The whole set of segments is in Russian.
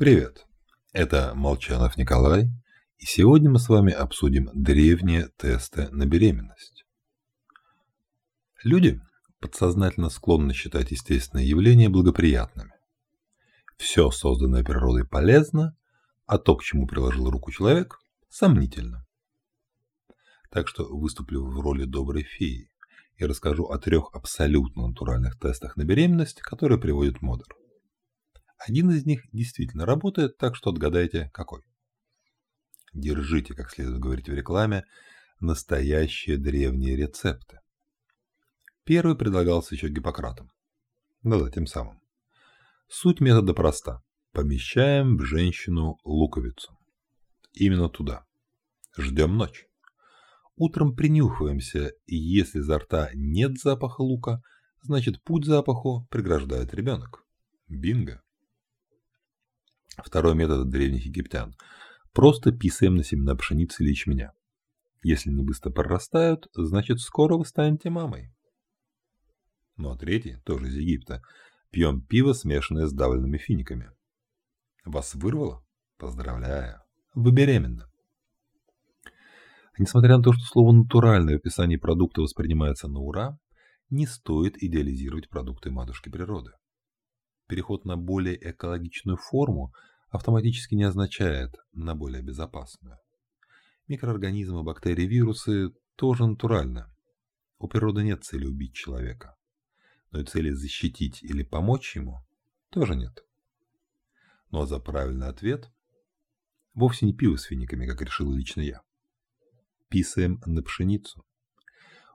Привет! Это Молчанов Николай, и сегодня мы с вами обсудим древние тесты на беременность. Люди подсознательно склонны считать естественные явления благоприятными. Все созданное природой полезно, а то, к чему приложил руку человек, сомнительно. Так что выступлю в роли доброй феи и расскажу о трех абсолютно натуральных тестах на беременность, которые приводит Модер. Один из них действительно работает, так что отгадайте, какой. Держите, как следует говорить в рекламе, настоящие древние рецепты. Первый предлагался еще Гиппократом. Да-да, тем самым. Суть метода проста. Помещаем в женщину луковицу. Именно туда. Ждем ночь. Утром принюхиваемся, и если изо рта нет запаха лука, значит путь запаху преграждает ребенок. Бинго. Второй метод древних египтян. Просто писаем на семена пшеницы или ячменя. Если не быстро прорастают, значит скоро вы станете мамой. Ну а третий, тоже из Египта. Пьем пиво, смешанное с давленными финиками. Вас вырвало? Поздравляю. Вы беременны. Несмотря на то, что слово «натуральное» в описании продукта воспринимается на ура, не стоит идеализировать продукты матушки природы. Переход на более экологичную форму автоматически не означает на более безопасную. Микроорганизмы, бактерии, вирусы тоже натуральны. У природы нет цели убить человека. Но и цели защитить или помочь ему тоже нет. Ну а за правильный ответ вовсе не пиво с финиками, как решил лично я. Писаем на пшеницу.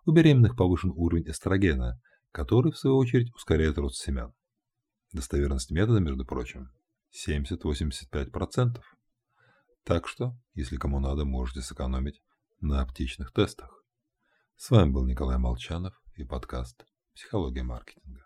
У беременных повышен уровень эстрогена, который, в свою очередь, ускоряет рост семян. Достоверность метода, между прочим, 70-85%. Так что, если кому надо, можете сэкономить на аптечных тестах. С вами был Николай Молчанов и подкаст «Психология маркетинга».